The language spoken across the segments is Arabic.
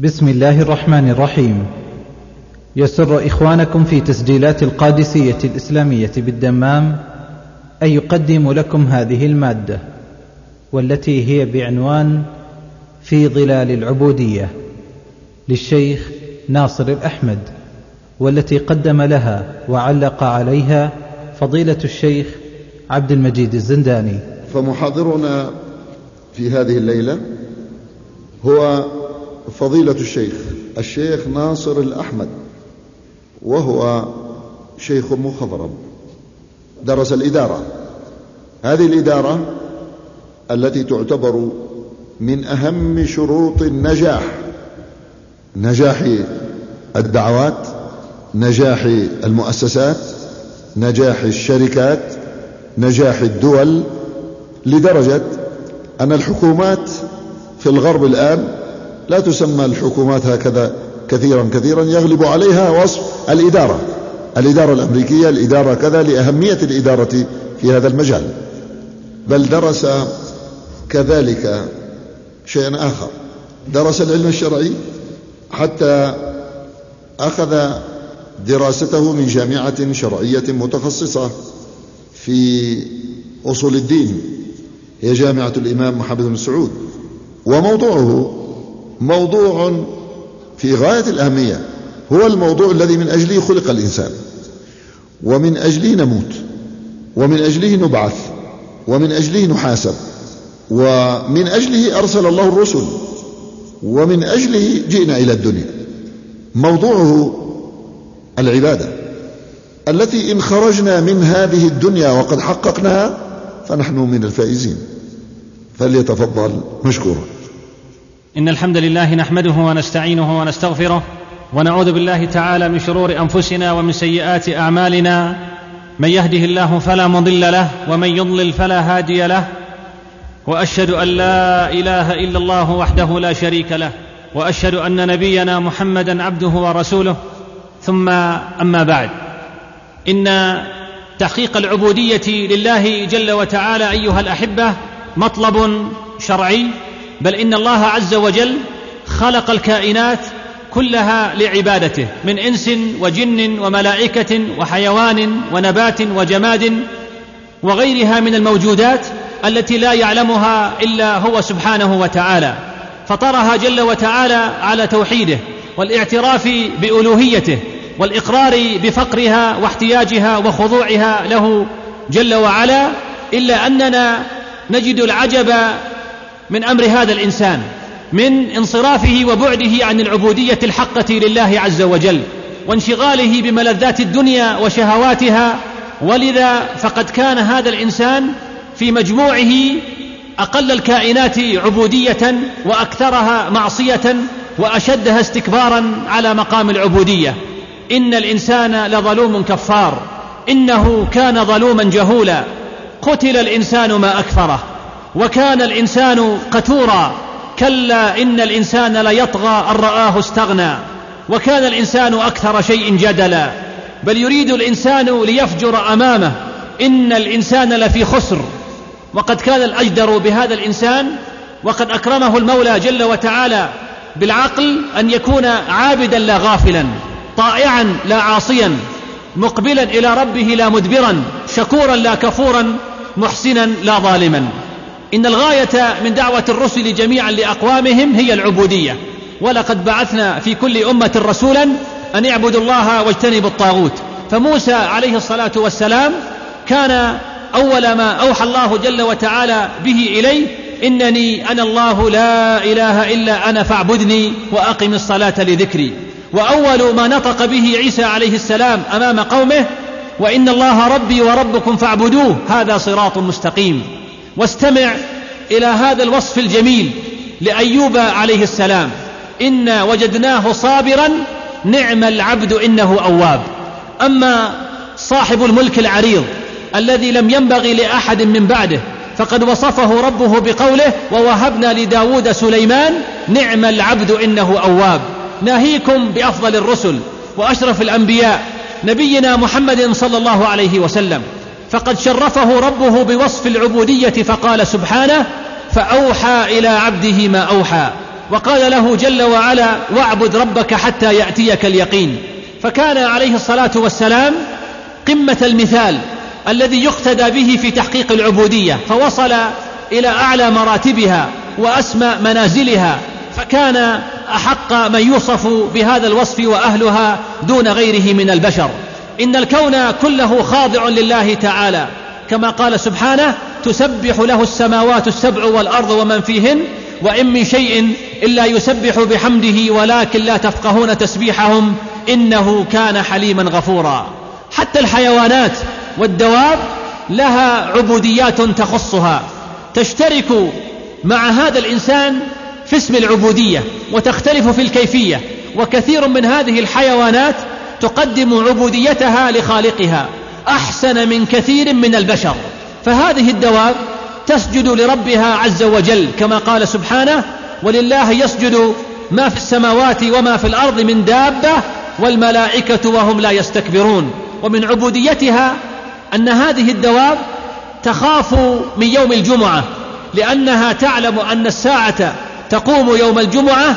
بسم الله الرحمن الرحيم. يسر إخوانكم في تسجيلات القادسية الإسلامية بالدمام أن يقدم لكم هذه المادة والتي هي بعنوان في ظلال العبودية للشيخ ناصر الأحمد والتي قدم لها وعلق عليها فضيلة الشيخ عبد المجيد الزنداني. فمحاضرنا في هذه الليلة هو فضيلة الشيخ الشيخ ناصر الأحمد وهو شيخ مخضرم درس الإدارة. هذه الإدارة التي تعتبر من أهم شروط النجاح نجاح الدعوات نجاح المؤسسات نجاح الشركات نجاح الدول لدرجة أن الحكومات في الغرب الآن لا تسمى الحكومات هكذا كثيرا كثيرا يغلب عليها وصف الإدارة. الإدارة الأمريكية الإدارة كذا لأهمية الإدارة في هذا المجال. بل درس كذلك شيئا آخر. درس العلم الشرعي حتى أخذ دراسته من جامعة شرعية متخصصة في أصول الدين. هي جامعة الإمام محمد بن سعود. وموضوعه موضوع في غاية الأهمية هو الموضوع الذي من أجله خلق الإنسان. ومن أجله نموت. ومن أجله نبعث. ومن أجله نحاسب. ومن أجله أرسل الله الرسل. ومن أجله جئنا إلى الدنيا. موضوعه العبادة. التي إن خرجنا من هذه الدنيا وقد حققناها فنحن من الفائزين. فليتفضل مشكورا. إن الحمد لله نحمده ونستعينه ونستغفره ونعوذ بالله تعالى من شرور أنفسنا ومن سيئات أعمالنا. من يهده الله فلا مضل له ومن يضلل فلا هادي له. وأشهد أن لا إله إلا الله وحده لا شريك له. وأشهد أن نبينا محمدا عبده ورسوله. ثم أما بعد. إن تحقيق العبودية لله جل وتعالى أيها الأحبة مطلب شرعي بل إن الله عز وجل خلق الكائنات كلها لعبادته من إنس وجن وملائكة وحيوان ونبات وجماد وغيرها من الموجودات التي لا يعلمها إلا هو سبحانه وتعالى فطرها جل وتعالى على توحيده والاعتراف بألوهيته والإقرار بفقرها واحتياجها وخضوعها له جل وعلا إلا أننا نجد العجب من أمر هذا الإنسان من انصرافه وبعده عن العبودية الحقة لله عز وجل وانشغاله بملذات الدنيا وشهواتها. ولذا فقد كان هذا الإنسان في مجموعه أقل الكائنات عبودية وأكثرها معصية وأشدها استكبارا على مقام العبودية. إن الإنسان لظلوم كفار إنه كان ظلوما جهولا. قتل الإنسان ما أكفره. وكان الإنسان قتورا. كلا إن الإنسان ليطغى أن رآه استغنى. وكان الإنسان أكثر شيء جدلا. بل يريد الإنسان ليفجر أمامه. إن الإنسان لفي خسر. وقد كان الأجدر بهذا الإنسان وقد أكرمه المولى جل وتعالى بالعقل أن يكون عابدا لا غافلا طائعا لا عاصيا مقبلا إلى ربه لا مدبرا شكورا لا كفورا محسنا لا ظالما. إن الغاية من دعوة الرسل جميعا لأقوامهم هي العبودية. ولقد بعثنا في كل أمة رسولا أن اعبدوا الله واجتنبوا الطاغوت. فموسى عليه الصلاة والسلام كان أول ما أوحى الله جل وتعالى به إليه إنني أنا الله لا إله إلا أنا فاعبدني وأقم الصلاة لذكري. وأول ما نطق به عيسى عليه السلام أمام قومه وإن الله ربي وربكم فاعبدوه هذا صراط مستقيم. واستمع إلى هذا الوصف الجميل لأيوب عليه السلام. إنا وجدناه صابرا نعم العبد إنه أواب. أما صاحب الملك العريض الذي لم ينبغي لأحد من بعده فقد وصفه ربه بقوله ووهبنا لداود سليمان نعم العبد إنه أواب. ناهيكم بأفضل الرسل وأشرف الأنبياء نبينا محمد صلى الله عليه وسلم. فقد شرفه ربه بوصف العبودية فقال سبحانه فأوحى إلى عبده ما أوحى. وقال له جل وعلا واعبد ربك حتى يأتيك اليقين. فكان عليه الصلاة والسلام قمة المثال الذي يقتدى به في تحقيق العبودية فوصل إلى أعلى مراتبها وأسمى منازلها. فكان أحق من يوصف بهذا الوصف وأهلها دون غيره من البشر. إن الكون كله خاضع لله تعالى. كما قال سبحانه تسبح له السماوات السبع والأرض ومن فيهن وإن من شيء إلا يسبح بحمده ولكن لا تفقهون تسبيحهم إنه كان حليما غفورا. حتى الحيوانات والدواب لها عبوديات تخصها. تشترك مع هذا الإنسان في اسم العبودية وتختلف في الكيفية وكثير من هذه الحيوانات تقدم عبوديتها لخالقها أحسن من كثير من البشر. فهذه الدواب تسجد لربها عز وجل كما قال سبحانه ولله يسجد ما في السماوات وما في الأرض من دابة والملائكة وهم لا يستكبرون. ومن عبوديتها أن هذه الدواب تخاف من يوم الجمعة لأنها تعلم أن الساعة تقوم يوم الجمعة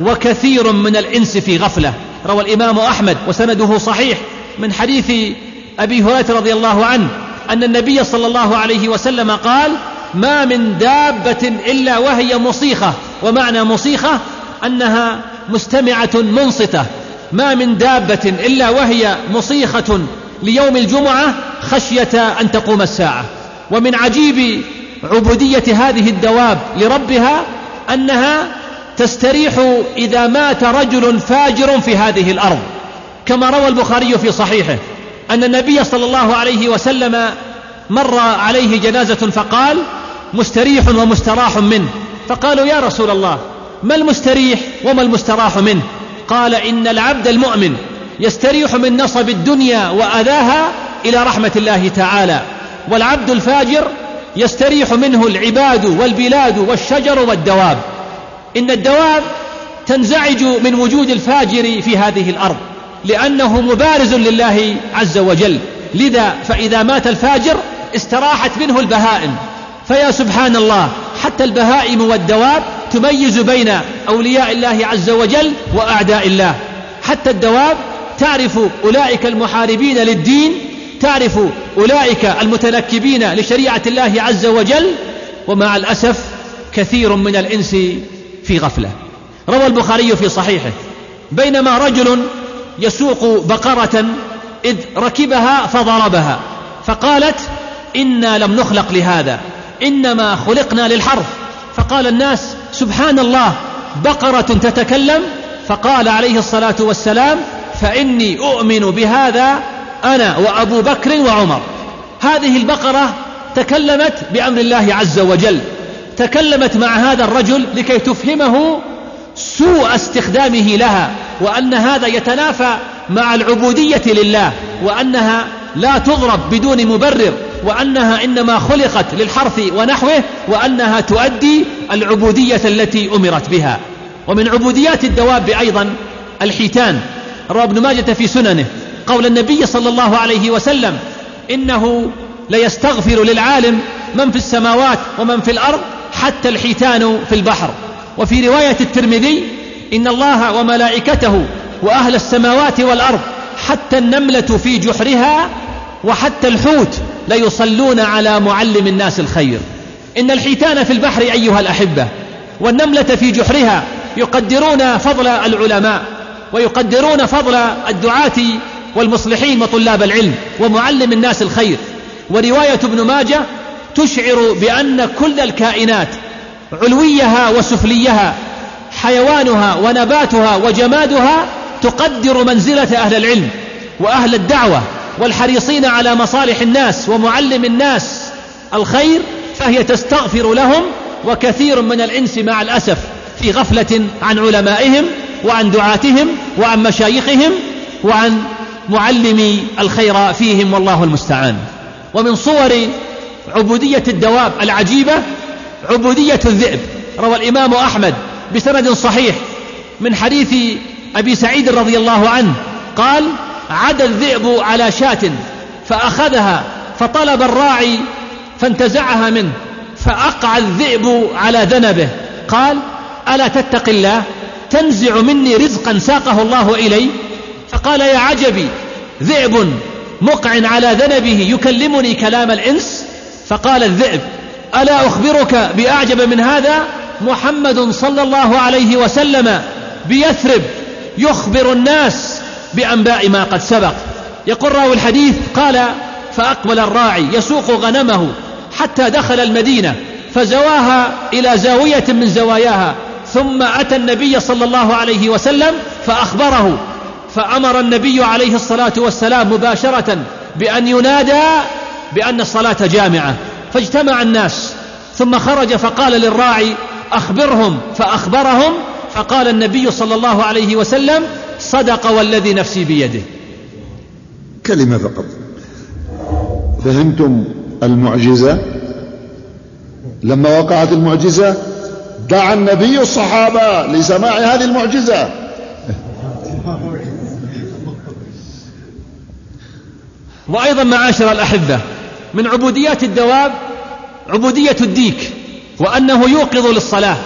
وكثير من الإنس في غفلة. روى الإمام أحمد وسنده صحيح من حديث أبي هريرة رضي الله عنه أن النبي صلى الله عليه وسلم قال ما من دابة إلا وهي مصيخة. ومعنى مصيخة أنها مستمعة منصتة. ما من دابة إلا وهي مصيخة ليوم الجمعة خشية أن تقوم الساعة. ومن عجيب عبودية هذه الدواب لربها أنها تستريح إذا مات رجل فاجر في هذه الأرض. كما روى البخاري في صحيحه أن النبي صلى الله عليه وسلم مر عليه جنازة فقال مستريح ومستراح منه. فقالوا يا رسول الله ما المستريح وما المستراح منه؟ قال إن العبد المؤمن يستريح من نصب الدنيا وأذاها إلى رحمة الله تعالى والعبد الفاجر يستريح منه العباد والبلاد والشجر والدواب. إن الدواب تنزعج من وجود الفاجر في هذه الأرض لأنه مبارز لله عز وجل. لذا فإذا مات الفاجر استراحت منه البهائم. فيا سبحان الله حتى البهائم والدواب تميز بين أولياء الله عز وجل وأعداء الله. حتى الدواب تعرف أولئك المحاربين للدين تعرف أولئك المتنكبين لشريعة الله عز وجل ومع الأسف كثير من الإنس في غفلة. روى البخاري في صحيحه. بينما رجل يسوق بقرة إذ ركبها فضربها. فقالت إنا لم نخلق لهذا إنما خلقنا للحرف فقال الناس سبحان الله بقرة تتكلم؟ فقال عليه الصلاة والسلام فإني أؤمن بهذا أنا وأبو بكر وعمر. هذه البقرة تكلمت بأمر الله عز وجل. تكلمت مع هذا الرجل لكي تفهمه سوء استخدامه لها وأن هذا يتنافى مع العبودية لله وأنها لا تضرب بدون مبرر وأنها إنما خلقت للحرث ونحوه وأنها تؤدي العبودية التي أمرت بها. ومن عبوديات الدواب أيضا الحيتان. روى ابن ماجة في سننه قول النبي صلى الله عليه وسلم إنه ليستغفر للعالم من في السماوات ومن في الأرض حتى الحيتان في البحر. وفي رواية الترمذي إن الله وملائكته وأهل السماوات والأرض حتى النملة في جحرها وحتى الحوت ليصلون على معلم الناس الخير. إن الحيتان في البحر أيها الأحبة والنملة في جحرها يقدرون فضل العلماء ويقدرون فضل الدعاة والمصلحين وطلاب العلم ومعلم الناس الخير. ورواية ابن ماجه تشعر بأن كل الكائنات علويها وسفليها حيوانها ونباتها وجمادها تقدر منزلة أهل العلم وأهل الدعوة والحريصين على مصالح الناس ومعلم الناس الخير فهي تستغفر لهم وكثير من الإنس مع الأسف في غفلة عن علمائهم وعن دعاتهم وعن مشايخهم وعن معلمي الخير فيهم والله المستعان. ومن صور عبودية الدواب العجيبة عبودية الذئب. روى الإمام أحمد بسند صحيح من حديث أبي سعيد رضي الله عنه قال عد الذئب على شاة فأخذها فطلب فانتزعها منه فأقع الذئب على ذنبه. قال ألا تتق الله؟ تنزع مني رزقا ساقه الله إلي؟ فقال يا عجبي ذئب مقع على ذنبه يكلمني كلام الإنس؟ فقال الذئب ألا أخبرك بأعجب من هذا؟ محمد صلى الله عليه وسلم بيثرب يخبر الناس بأنباء ما قد سبق. يقول راوي الحديث قال فأقبل الراعي يسوق غنمه حتى دخل المدينة فزواها إلى زاوية من زواياها ثم أتى النبي صلى الله عليه وسلم فأخبره فأمر النبي عليه الصلاة والسلام مباشرة بأن ينادى بأن الصلاة جامعة فاجتمع الناس ثم خرج فقال للراعي أخبرهم فأخبرهم فقال النبي صلى الله عليه وسلم صدق والذي نفسي بيده. كلمة فقط. فهمتم المعجزة؟ لما وقعت المعجزة دعا النبي الصحابة لسماع هذه المعجزة. وأيضا معاشر الأحبة من عبوديات الدواب عبودية الديك وأنه يوقظ للصلاة.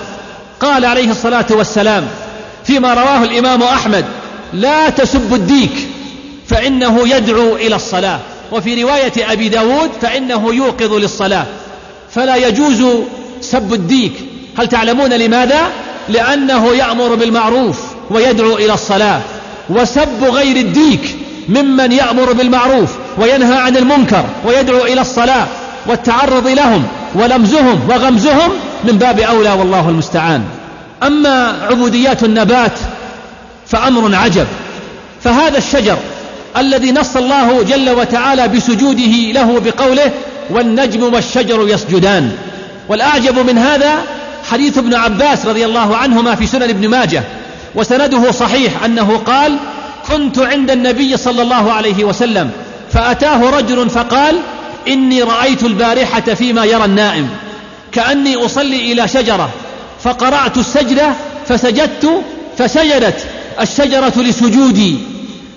قال عليه الصلاة والسلام فيما رواه الإمام أحمد لا تسبوا الديك فإنه يدعو إلى الصلاة. وفي رواية أبي داود فإنه يوقظ للصلاة. فلا يجوز سب الديك. هل تعلمون لماذا؟ لأنه يأمر بالمعروف ويدعو إلى الصلاة. وسب غير الديك ممن يأمر بالمعروف. وينهى عن المنكر ويدعو إلى الصلاة والتعرض لهم ولمزهم وغمزهم من باب أولى والله المستعان. أما عبوديات النبات فأمر عجب. فهذا الشجر الذي نص الله جل وتعالى بسجوده له بقوله والنجم والشجر يسجدان. والأعجب من هذا حديث ابن عباس رضي الله عنهما في سنن ابن ماجه. وسنده صحيح أنه قال كنت عند النبي صلى الله عليه وسلم فأتاه رجل فقال إني رأيت البارحة فيما يرى النائم. كأني أصلي إلى شجرة. فقرأت السجدة فسجدت فسجدت الشجرة لسجودي.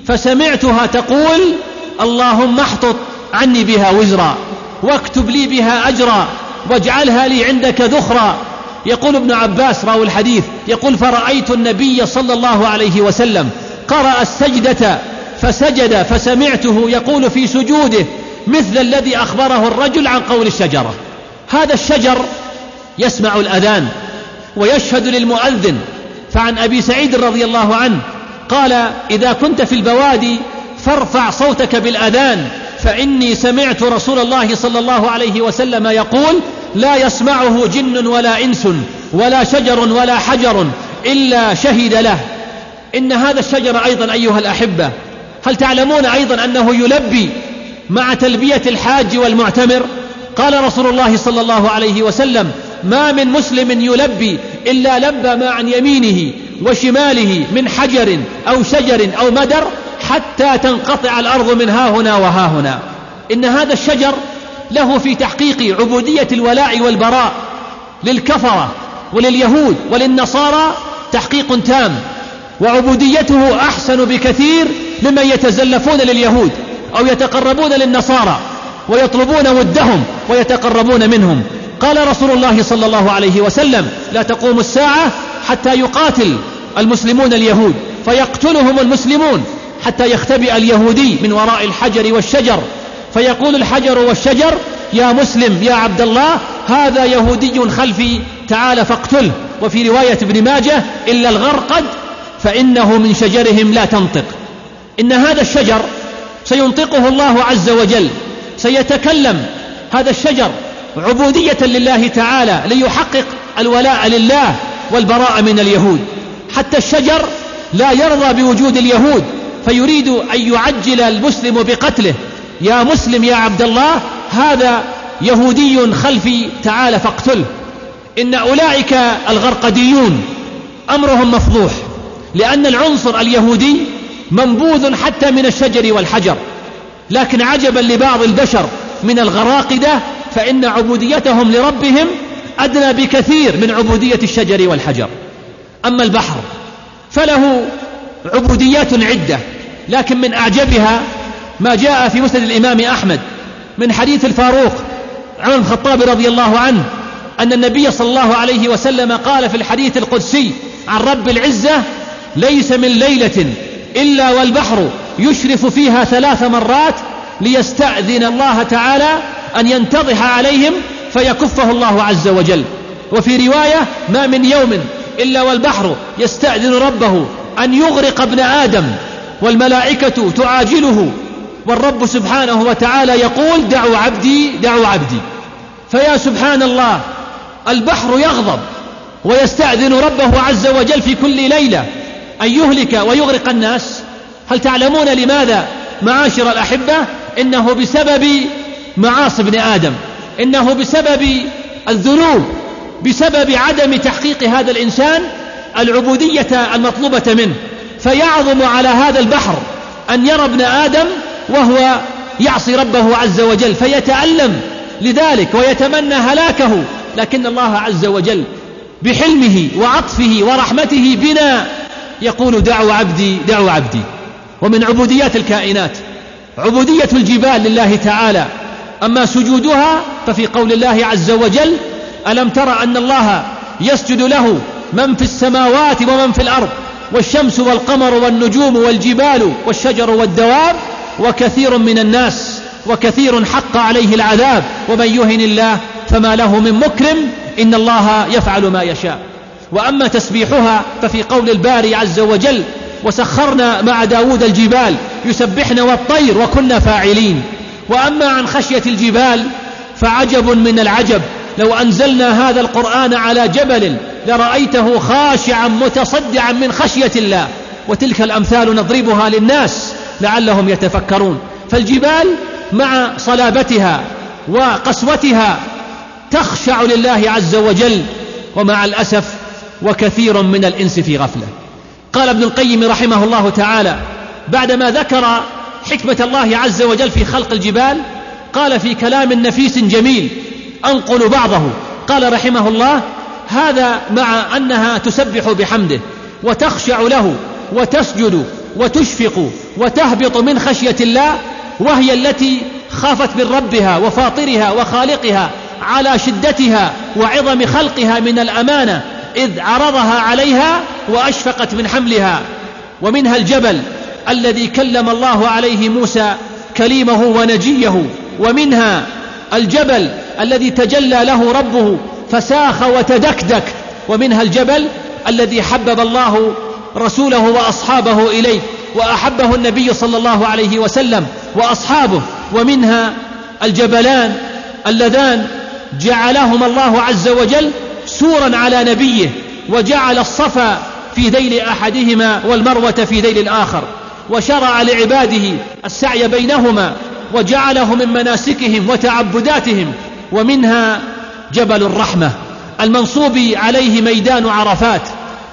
فسمعتها تقول اللهم احطط عني بها وزرا واكتب لي بها أجرا واجعلها لي عندك ذخرا. يقول ابن عباس راوي الحديث يقول فرأيت النبي صلى الله عليه وسلم قرأ السجدة فسجد فسمعته يقول في سجوده مثل الذي أخبره الرجل عن قول الشجرة. هذا الشجر يسمع الأذان ويشهد للمؤذن. فعن أبي سعيد رضي الله عنه قال إذا كنت في البوادي فارفع صوتك بالأذان فإني سمعت رسول الله صلى الله عليه وسلم يقول لا يسمعه جن ولا إنس ولا شجر ولا حجر إلا شهد له. إن هذا الشجر أيضا أيها الأحبة هل تعلمون أيضا أنه يلبي مع تلبية الحاج والمعتمر؟ قال رسول الله صلى الله عليه وسلم ما من مسلم يلبي إلا لبى ما عن يمينه وشماله من حجر أو شجر أو مدر حتى تنقطع الأرض من ها هنا وها هنا. إن هذا الشجر له في تحقيق عبودية الولاء والبراء للكفرة ولليهود وللنصارى تحقيق تام. وعبوديته أحسن بكثير ممن يتزلفون لليهود أو يتقربون للنصارى ويطلبون ودهم ويتقربون منهم. قال رسول الله صلى الله عليه وسلم لا تقوم الساعة حتى يقاتل المسلمون اليهود فيقتلهم المسلمون حتى يختبئ اليهودي من وراء الحجر والشجر. فيقول الحجر والشجر يا مسلم يا عبد الله هذا يهودي خلفي تعال فاقتله. وفي رواية ابن ماجه إلا الغرقد فإنه من شجرهم لا تنطق. إن هذا الشجر سينطقه الله عز وجل سيتكلم. هذا الشجر عبودية لله تعالى ليحقق الولاء لله والبراء من اليهود. حتى الشجر لا يرضى بوجود اليهود فيريد أن يعجل المسلم بقتله. يا مسلم يا عبد الله هذا يهودي خلفي تعال فاقتله. إن أولئك الغرقديون أمرهم مفضوح. لأن العنصر اليهودي منبوذ حتى من الشجر والحجر. لكن عجبا لبعض البشر من الغراقدة فإن عبوديتهم لربهم أدنى بكثير من عبودية الشجر والحجر. أما البحر فله عبوديات عدة لكن من أعجبها ما جاء في مسند الإمام أحمد من حديث الفاروق عمر الخطاب رضي الله عنه أن النبي صلى الله عليه وسلم قال في الحديث القدسي عن رب العزة ليس من ليلة إلا والبحر يشرف فيها ثلاث مرات ليستأذن الله تعالى أن ينتضح عليهم فيكفه الله عز وجل. وفي رواية ما من يوم إلا والبحر يستأذن ربه أن يغرق ابن آدم والملائكة تعاجله والرب سبحانه وتعالى يقول دعوا عبدي دعوا عبدي. فيا سبحان الله البحر يغضب ويستأذن ربه عز وجل في كل ليلة. أن يهلك ويغرق الناس. هل تعلمون لماذا معاشر الأحبة؟ إنه بسبب معاصي ابن آدم. إنه بسبب الذنوب بسبب عدم تحقيق هذا الإنسان العبودية المطلوبة منه. فيعظم على هذا البحر أن يرى ابن آدم وهو يعصي ربه عز وجل فيتألم لذلك ويتمنى هلاكه. لكن الله عز وجل بحلمه وعطفه ورحمته بنا يقول دعوا عبدي دعوا عبدي. ومن عبوديات الكائنات عبودية الجبال لله تعالى. أما سجودها ففي قول الله عز وجل ألم تر أن الله يسجد له من في السماوات ومن في الأرض والشمس والقمر والنجوم والجبال والشجر والدواب وكثير من الناس وكثير حق عليه العذاب. ومن يهن الله فما له من مكرم إن الله يفعل ما يشاء. وأما تسبيحها ففي قول الباري عز وجل وسخرنا مع داود الجبال يسبحن والطير وكنا فاعلين. وأما عن خشية الجبال فعجب من العجب لو أنزلنا هذا القرآن على جبل لرأيته خاشعا متصدعا من خشية الله. وتلك الأمثال نضربها للناس لعلهم يتفكرون. فالجبال مع صلابتها وقسوتها تخشع لله عز وجل ومع الأسف وكثير من الإنس في غفلة. قال ابن القيم رحمه الله تعالى بعدما ذكر حكمة الله عز وجل في خلق الجبال قال في كلام نفيس جميل أنقل بعضه. قال رحمه الله هذا مع أنها تسبح بحمده وتخشع له وتسجد وتشفق وتهبط من خشية الله وهي التي خافت من ربها وفاطرها وخالقها على شدتها وعظم خلقها من الأمانة إذ عرضها عليها وأشفقت من حملها ومنها الجبل الذي كلم الله عليه موسى كليمه ونجيه ومنها الجبل الذي تجلى له ربه فساخ وتدكدك ومنها الجبل الذي حبب الله رسوله وأصحابه إليه وأحبه النبي صلى الله عليه وسلم وأصحابه ومنها الجبلان اللذان جعلهما الله عز وجل سورا على نبيه وجعل الصفا في ذيل أحدهما والمروة في ذيل الآخر وشرع لعباده السعي بينهما وجعله من مناسكهم وتعبداتهم ومنها جبل الرحمة. المنصوب عليه ميدان عرفات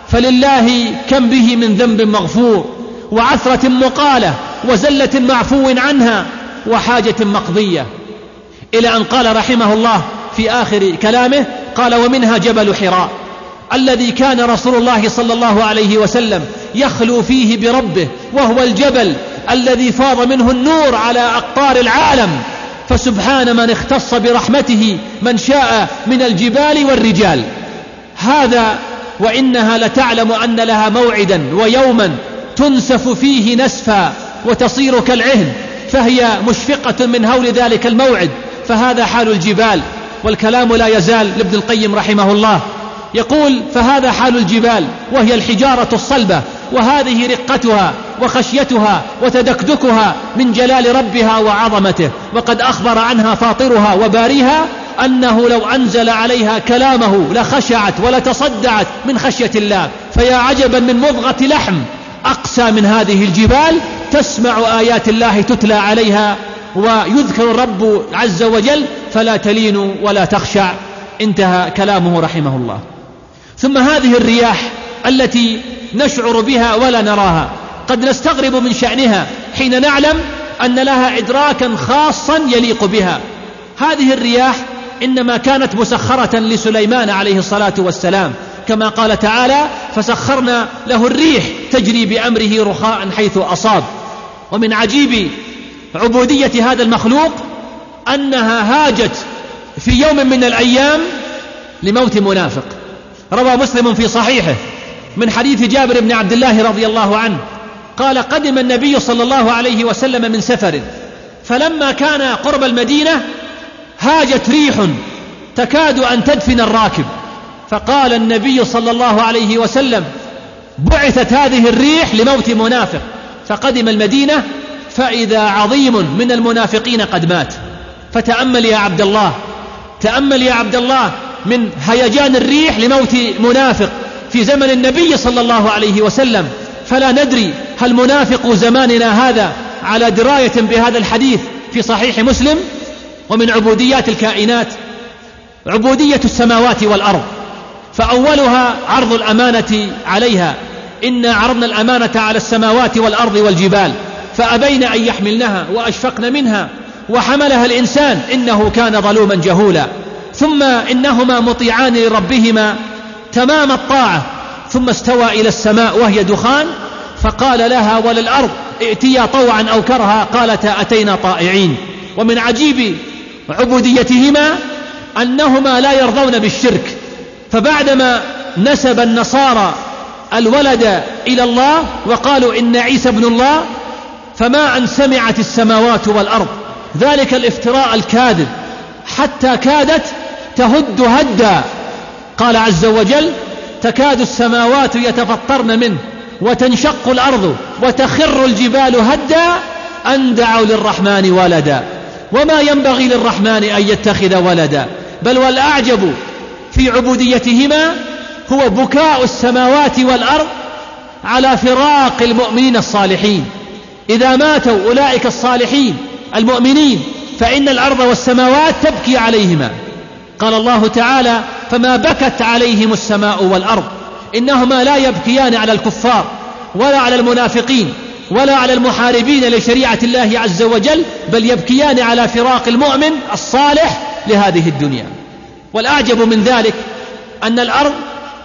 فلله كم به من ذنب مغفور وعثرة مقالة وزلة معفو عنها وحاجة مقضية. إلى أن قال رحمه الله في آخر كلامه قال ومنها جبل حراء الذي كان رسول الله صلى الله عليه وسلم يخلو فيه بربه وهو الجبل الذي فاض منه النور على أقطار العالم. فسبحان من اختص برحمته من شاء من الجبال والرجال. هذا وإنها لتعلم أن لها موعدا ويوما تنسف فيه نسفا وتصير كالعهن فهي مشفقة من هول ذلك الموعد فهذا حال الجبال. والكلام لا يزال لابن القيم رحمه الله. يقول فهذا حال الجبال وهي الحجارة الصلبة وهذه رقتها وخشيتها وتدكدكها من جلال ربها وعظمته وقد أخبر عنها فاطرها وباريها أنه لو أنزل عليها كلامه لخشعت ولتصدعت من خشية الله. فيا عجبا من مضغة لحم أقسى من هذه الجبال تسمع آيات الله تتلى عليها ويذكر الرب عز وجل فلا تلين ولا تخشع. انتهى كلامه رحمه الله. ثم هذه الرياح التي نشعر بها ولا نراها. قد نستغرب من شأنها حين نعلم أن لها إدراكا خاصا يليق بها. هذه الرياح إنما كانت مسخرة لسليمان عليه الصلاة والسلام. كما قال تعالى فسخرنا له الريح تجري بأمره رخاء حيث أصاب. ومن عجيب عبودية هذا المخلوق أنها هاجت في يوم من الأيام لموت منافق. روى مسلم في صحيحه من حديث جابر بن عبد الله رضي الله عنه قال قدم النبي صلى الله عليه وسلم من سفر فلما كان قرب المدينة هاجت ريح تكاد أن تدفن الراكب. فقال النبي صلى الله عليه وسلم بعثت هذه الريح لموت منافق. فقدم المدينة فإذا عظيم من المنافقين قد مات. فتأمل يا عبد الله تأمل يا عبد الله من هيجان الريح لموت منافق في زمن النبي صلى الله عليه وسلم. فلا ندري هل منافق زماننا هذا على دراية بهذا الحديث في صحيح مسلم. ومن عبوديات الكائنات عبودية السماوات والأرض. فأولها عرض الأمانة عليها. إنا عرضنا الأمانة على السماوات والأرض والجبال. فأبين أن يحملنها وأشفقن منها وحملها الإنسان إنه كان ظلوما جهولا. ثم إنهما مطيعان لربهما تمام الطاعة. ثم استوى إلى السماء وهي دخان فقال لها وللأرض ائتيا طوعا أو كرها. قالتا أتينا طائعين. ومن عجيب عبوديتهما أنهما لا يرضون بالشرك. فبعدما نسب النصارى الولد إلى الله وقالوا إن عيسى ابن الله فما أن سمعت السماوات والأرض. ذلك الافتراء الكاذب. حتى كادت تهد هدا. قال عز وجل تكاد السماوات يتفطرن منه وتنشق الأرض وتخر الجبال هدا أن دعوا للرحمن ولدا. وما ينبغي للرحمن أن يتخذ ولدا. بل والأعجب في عبوديتهما هو بكاء السماوات والأرض على فراق المؤمنين الصالحين. إذا ماتوا أولئك الصالحين المؤمنين فإن الأرض والسماوات تبكي عليهما. قال الله تعالى فما بكت عليهم السماء والأرض. إنهما لا يبكيان على الكفار ولا على المنافقين ولا على المحاربين لشريعة الله عز وجل بل يبكيان على فراق المؤمن الصالح لهذه الدنيا. والأعجب من ذلك أن الأرض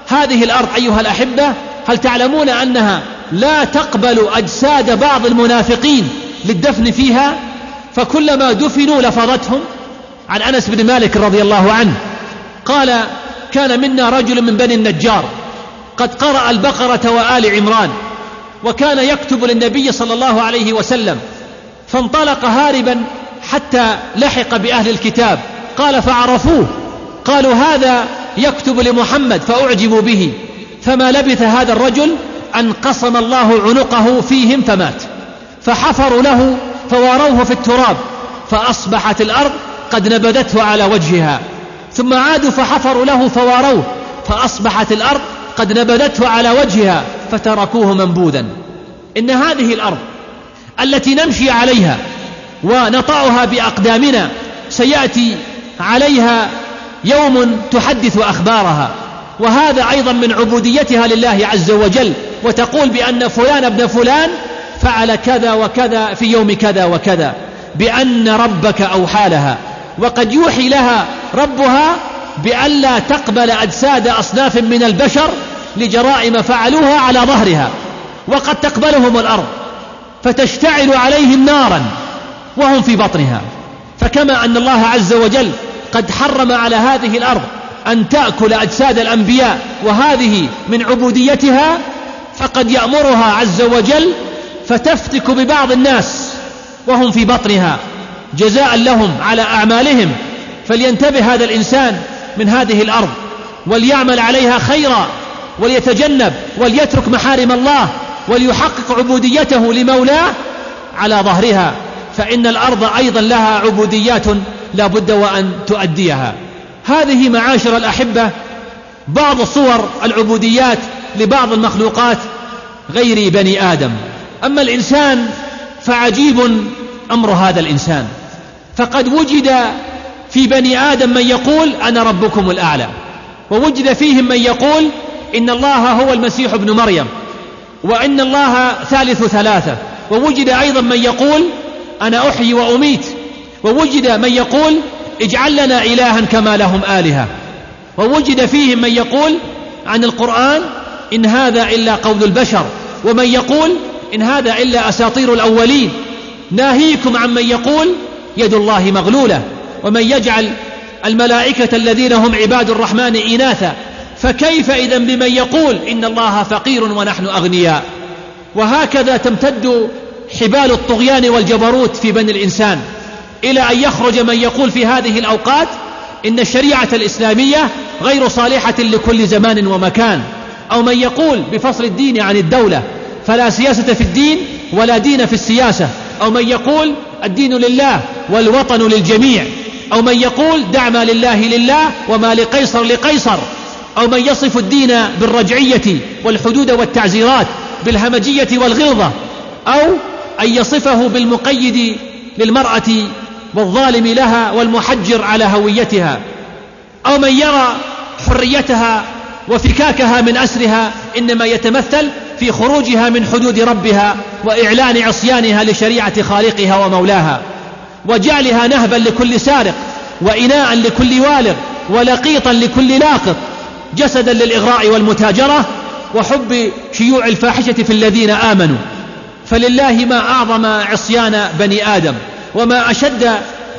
هذه الأرض أيها الأحبة هل تعلمون أنها لا تقبل أجساد بعض المنافقين للدفن فيها فكلما دفنوا لفظتهم عن أنس بن مالك رضي الله عنه قال كان منا رجل من بني النجار قد قرأ البقرة وآل عمران وكان يكتب للنبي صلى الله عليه وسلم فانطلق هاربا حتى لحق بأهل الكتاب. قال فعرفوه قالوا هذا يكتب لمحمد فأعجبوا به فما لبث هذا الرجل أن قصم الله عنقه فيهم فمات. فحفروا له فواروه في التراب فأصبحت الأرض قد نبذته على وجهها. ثم عادوا فحفروا له فواروه فأصبحت الأرض قد نبذته على وجهها فتركوه منبوذا. إن هذه الأرض التي نمشي عليها ونطعها بأقدامنا سيأتي عليها يوم تحدث أخبارها. وهذا أيضا من عبوديتها لله عز وجل وتقول بأن فلان ابن فلان فعل كذا وكذا في يوم كذا وكذا بأن ربك أوحى لها وقد يوحي لها ربها بألا تقبل أجساد أصناف من البشر لجرائم فعلوها على ظهرها وقد تقبلهم الأرض فتشتعل عليهم نارا وهم في بطنها فكما أن الله عز وجل قد حرم على هذه الأرض أن تأكل أجساد الأنبياء وهذه من عبوديتها فقد يأمرها عز وجل فتفتك ببعض الناس وهم في بطنها جزاء لهم على أعمالهم. فلينتبه هذا الإنسان من هذه الأرض وليعمل عليها خيرا وليتجنب وليترك محارم الله وليحقق عبوديته لمولاه على ظهرها. فإن الأرض أيضا لها عبوديات لا بد وأن تؤديها. هذه معاشر الأحبة بعض صور العبوديات لبعض المخلوقات غير بني آدم. أما الإنسان فعجيب أمر هذا الإنسان. فقد وجد في بني آدم من يقول أنا ربكم الأعلى. ووجد فيهم من يقول إن الله هو المسيح ابن مريم. وإن الله ثالث ثلاثة. ووجد أيضا من يقول أنا أحيي وأميت. ووجد من يقول اجعل لنا إلها كما لهم آلهة. ووجد فيهم من يقول عن القرآن إن هذا إلا قول البشر. ومن يقول إن هذا إلا أساطير الأولين. ناهيكم عن من يقول يد الله مغلولة. ومن يجعل الملائكة الذين هم عباد الرحمن إناثا. فكيف إذا بمن يقول إن الله فقير ونحن أغنياء؟ وهكذا تمتد حبال الطغيان والجبروت في بني الإنسان. إلى أن يخرج من يقول في هذه الأوقات إن الشريعة الإسلامية غير صالحة لكل زمان ومكان. أو من يقول بفصل الدين عن الدولة فلا سياسة في الدين ولا دين في السياسة. أو من يقول الدين لله والوطن للجميع. أو من يقول دع ما لله لله وما لقيصر لقيصر. أو من يصف الدين بالرجعية والحدود والتعزيرات بالهمجية والغلظة. أو أن يصفه بالمقيد للمرأة والظالم لها والمحجر على هويتها. أو من يرى حريتها وفكاكها من أسرها إنما يتمثل في خروجها من حدود ربها وإعلان عصيانها لشريعة خالقها ومولاها. وجعلها نهبا لكل سارق وإناء لكل والغ ولقيطا لكل لاقط جسدا للإغراء والمتاجرة وحب شيوع الفاحشة في الذين آمنوا. فلله ما أعظم عصيان بني آدم. وما أشد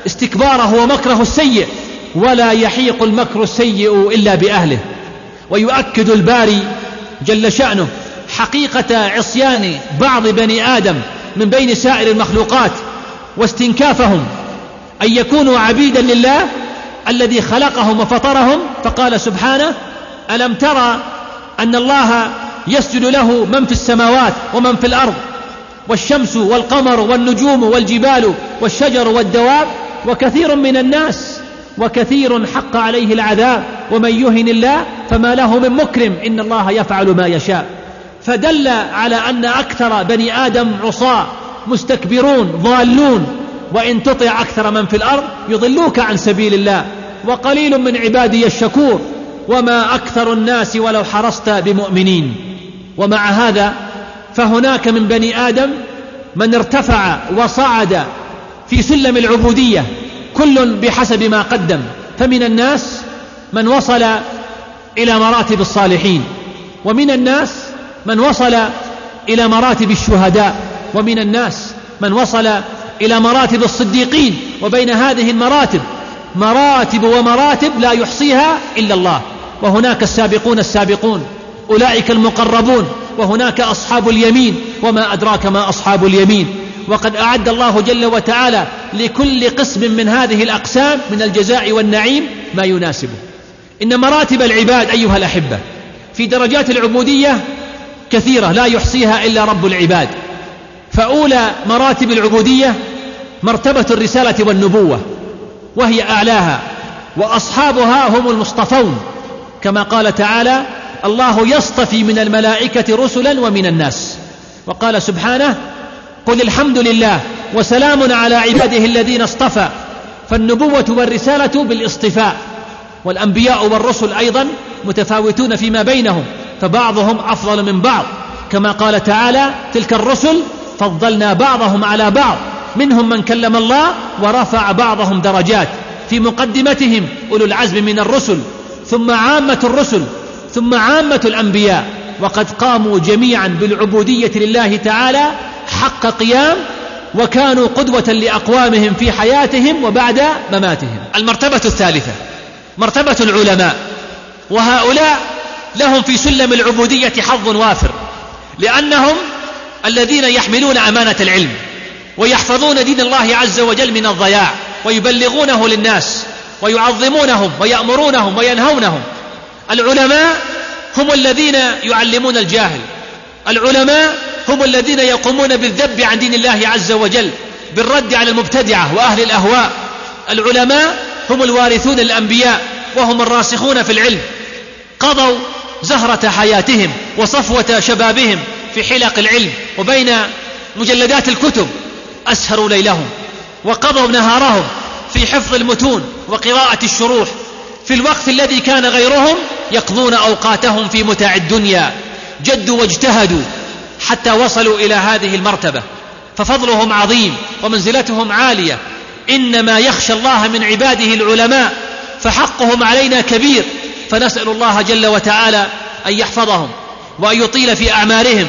استكباره ومكره السيء ولا يحيق المكر السيء إلا بأهله. ويؤكد الباري جل شأنه حقيقة عصيان بعض بني آدم من بين سائر المخلوقات واستنكافهم أن يكونوا عبيدا لله الذي خلقهم وفطرهم. فقال سبحانه ألم ترى أن الله يسجد له من في السماوات ومن في الأرض؟ والشمس والقمر والنجوم والجبال والشجر والدواب وكثير من الناس وكثير حق عليه العذاب ومن يهن الله فما له من مكرم إن الله يفعل ما يشاء فدل على أن أكثر بني آدم عصاة مستكبرون ضالون وإن تطع أكثر من في الأرض يضلوك عن سبيل الله وقليل من عبادي الشكور وما أكثر الناس ولو حرصت بمؤمنين ومع هذا فهناك من بني آدم من ارتفع وصعد في سلم العبودية كل بحسب ما قدم. فمن الناس من وصل إلى مراتب الصالحين ومن الناس من وصل إلى مراتب الشهداء ومن الناس من وصل إلى مراتب الصديقين. وبين هذه المراتب مراتب ومراتب لا يحصيها إلا الله. وهناك السابقون السابقون. أولئك المقربون وهناك أصحاب اليمين وما أدراك ما أصحاب اليمين. وقد أعد الله جل وتعالى لكل قسم من هذه الأقسام من الجزاء والنعيم ما يناسبه. إن مراتب العباد أيها الأحبة في درجات العبودية كثيرة لا يحصيها إلا رب العباد. فأولى مراتب العبودية مرتبة الرسالة والنبوة وهي أعلاها وأصحابها هم المصطفون كما قال تعالى الله يصطفي من الملائكة رسلا ومن الناس. وقال سبحانه قل الحمد لله وسلام على عباده الذين اصطفى. فالنبوة والرسالة بالاصطفاء والأنبياء والرسل أيضا متفاوتون فيما بينهم فبعضهم أفضل من بعض. كما قال تعالى تلك الرسل فضلنا بعضهم على بعض منهم من كلم الله ورفع بعضهم درجات. في مقدمتهم أولو العزم من الرسل ثم عامة الرسل ثم عامة الأنبياء. وقد قاموا جميعا بالعبودية لله تعالى حق قيام وكانوا قدوة لأقوامهم في حياتهم وبعد مماتهم. المرتبة الثالثة مرتبة العلماء. وهؤلاء لهم في سلم العبودية حظ وافر لأنهم الذين يحملون أمانة العلم ويحفظون دين الله عز وجل من الضياع ويبلغونه للناس ويعظمونهم ويأمرونهم وينهونهم. العلماء هم الذين يعلمون الجاهل. العلماء هم الذين يقومون بالذب عن دين الله عز وجل بالرد على المبتدعة وأهل الأهواء. العلماء هم الوارثون الأنبياء وهم الراسخون في العلم. قضوا زهرة حياتهم وصفوة شبابهم في حلق العلم وبين مجلدات الكتب أسهروا ليلهم وقضوا نهارهم في حفظ المتون وقراءة الشروح. في الوقت الذي كان غيرهم يقضون أوقاتهم في متاع الدنيا جدوا واجتهدوا حتى وصلوا إلى هذه المرتبة. ففضلهم عظيم ومنزلتهم عالية. إنما يخشى الله من عباده العلماء فحقهم علينا كبير. فنسأل الله جل وتعالى أن يحفظهم وأن يطيل في أعمارهم.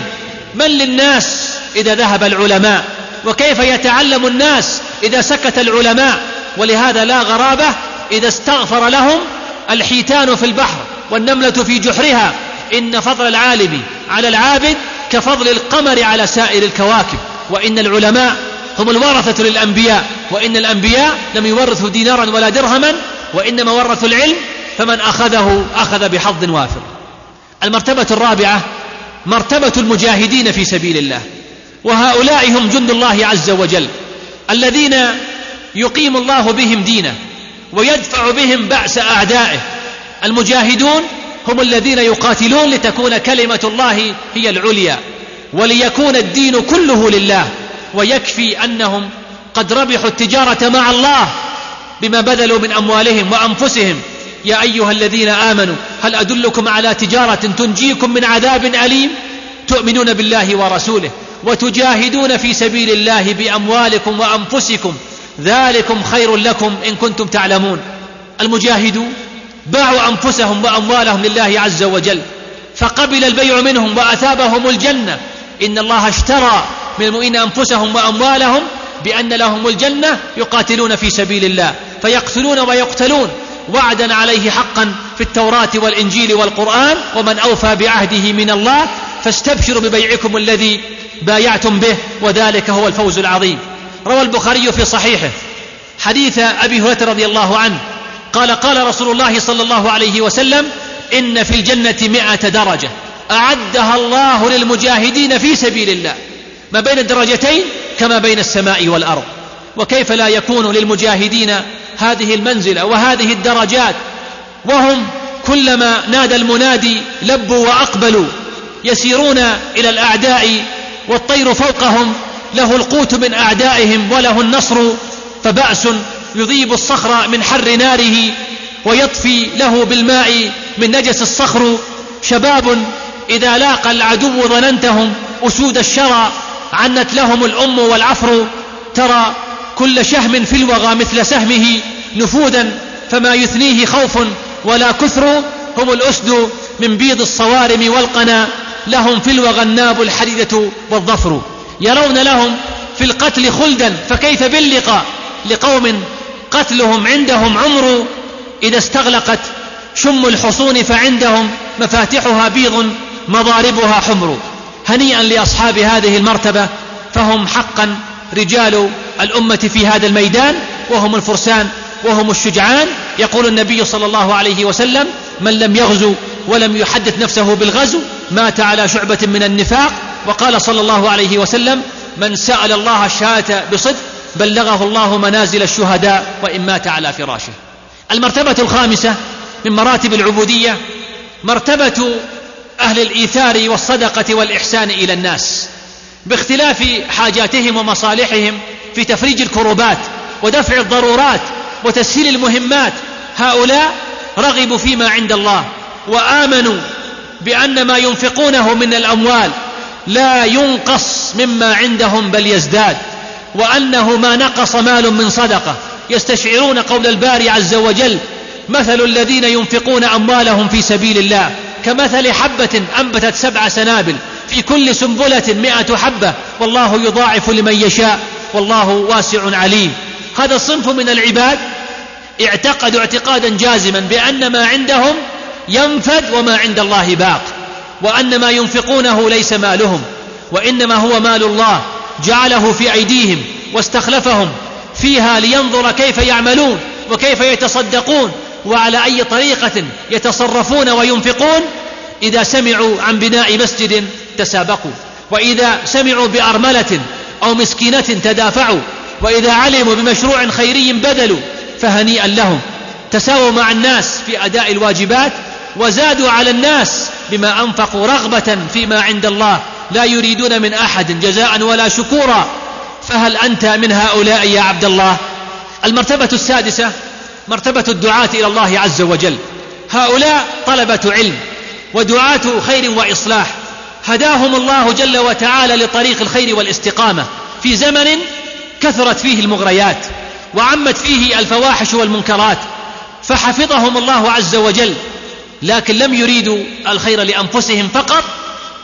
من للناس إذا ذهب العلماء؟ وكيف يتعلم الناس إذا سكت العلماء؟ ولهذا لا غرابة إذا استغفر لهم الحيتان في البحر والنملة في جحرها إن فضل العالم على العابد كفضل القمر على سائر الكواكب وإن العلماء هم الورثة للأنبياء وإن الأنبياء لم يورثوا دينارا ولا درهما وإنما ورثوا العلم فمن أخذه أخذ بحظ وافر. المرتبة الرابعة مرتبة المجاهدين في سبيل الله وهؤلاء هم جند الله عز وجل الذين يقيم الله بهم دينه ويدفع بهم بأس أعدائه. المجاهدون هم الذين يقاتلون لتكون كلمة الله هي العليا وليكون الدين كله لله. ويكفي أنهم قد ربحوا التجارة مع الله بما بذلوا من أموالهم وأنفسهم. يا أيها الذين آمنوا هل أدلكم على تجارة تنجيكم من عذاب أليم؟ تؤمنون بالله ورسوله وتجاهدون في سبيل الله بأموالكم وأنفسكم. ذلكم خير لكم إن كنتم تعلمون. المجاهدون باعوا أنفسهم وأموالهم لله عز وجل فقبل البيع منهم وأثابهم الجنة. إن الله اشترى من المؤمنين أنفسهم وأموالهم بأن لهم الجنة يقاتلون في سبيل الله فيقتلون ويقتلون. وعدا عليه حقا في التوراة والإنجيل والقرآن ومن أوفى بعهده من الله فاستبشروا ببيعكم الذي بايعتم به وذلك هو الفوز العظيم. روى البخاري في صحيحه. حديث أبي هريرة رضي الله عنه. قال قال رسول الله صلى الله عليه وسلم إن في الجنة مئة درجة. أعدها الله للمجاهدين في سبيل الله. ما بين الدرجتين كما بين السماء والأرض. وكيف لا يكون للمجاهدين هذه المنزلة وهذه الدرجات؟ وهم كلما نادى المنادي لبوا وأقبلوا. يسيرون إلى الأعداء والطير فوقهم له القوت من أعدائهم وله النصر فبأس يذيب الصخر من حر ناره ويطفي له بالماء من نجس الصخر. شباب إذا لاقى العدو ظننتهم أسود الشرى عنت لهم الأم والعفر ترى كل شهم في الوغى مثل سهمه نفوذا فما يثنيه خوف ولا كثر. هم الأسد من بيض الصوارم والقنا لهم في الوغى الناب الحديدة والظفر. يرون لهم في القتل خلدا فكيف باللقاء؟ لقوم قتلهم عندهم عمر إذا استغلقت شم الحصون فعندهم مفاتحها بيض مضاربها حمر. هنيئا لأصحاب هذه المرتبة فهم حقا رجال الأمة في هذا الميدان وهم الفرسان وهم الشجعان. يقول النبي صلى الله عليه وسلم من لم يغزو ولم يحدث نفسه بالغزو مات على شعبة من النفاق وقال صلى الله عليه وسلم من سأل الله الشهادة بصدق بلغه الله منازل الشهداء وإن مات على فراشه. المرتبة الخامسة من مراتب العبودية مرتبة أهل الإيثار والصدقة والإحسان إلى الناس باختلاف حاجاتهم ومصالحهم في تفريج الكروبات ودفع الضرورات وتسهيل المهمات هؤلاء رغبوا فيما عند الله وآمنوا بأن ما ينفقونه من الأموال لا ينقص مما عندهم بل يزداد وأنه ما نقص مال من صدقة. يستشعرون قول الباري عز وجل مثل الذين ينفقون أموالهم في سبيل الله كمثل حبة أنبتت سبع سنابل في كل سنبلة مئة حبة والله يضاعف لمن يشاء والله واسع عليم. هذا الصنف من العباد اعتقدوا اعتقادا جازما بأن ما عندهم ينفد وما عند الله باق. وأن ما ينفقونه ليس مالهم وإنما هو مال الله جعله في أيديهم واستخلفهم فيها لينظر كيف يعملون وكيف يتصدقون وعلى أي طريقة يتصرفون وينفقون إذا سمعوا عن بناء مسجد تسابقوا وإذا سمعوا بأرملة أو مسكينة تدافعوا وإذا علموا بمشروع خيري بذلوا فهنيئا لهم. تساووا مع الناس في أداء الواجبات وزادوا على الناس بما أنفقوا رغبة فيما عند الله لا يريدون من أحد جزاء ولا شكورا. فهل أنت من هؤلاء يا عبد الله؟ المرتبة السادسة مرتبة الدعاة إلى الله عز وجل. هؤلاء طلبة علم ودعاة خير وإصلاح. هداهم الله جل وتعالى لطريق الخير والاستقامة. في زمن كثرت فيه المغريات وعمت فيه الفواحش والمنكرات فحفظهم الله عز وجل. لكن لم يريدوا الخير لأنفسهم فقط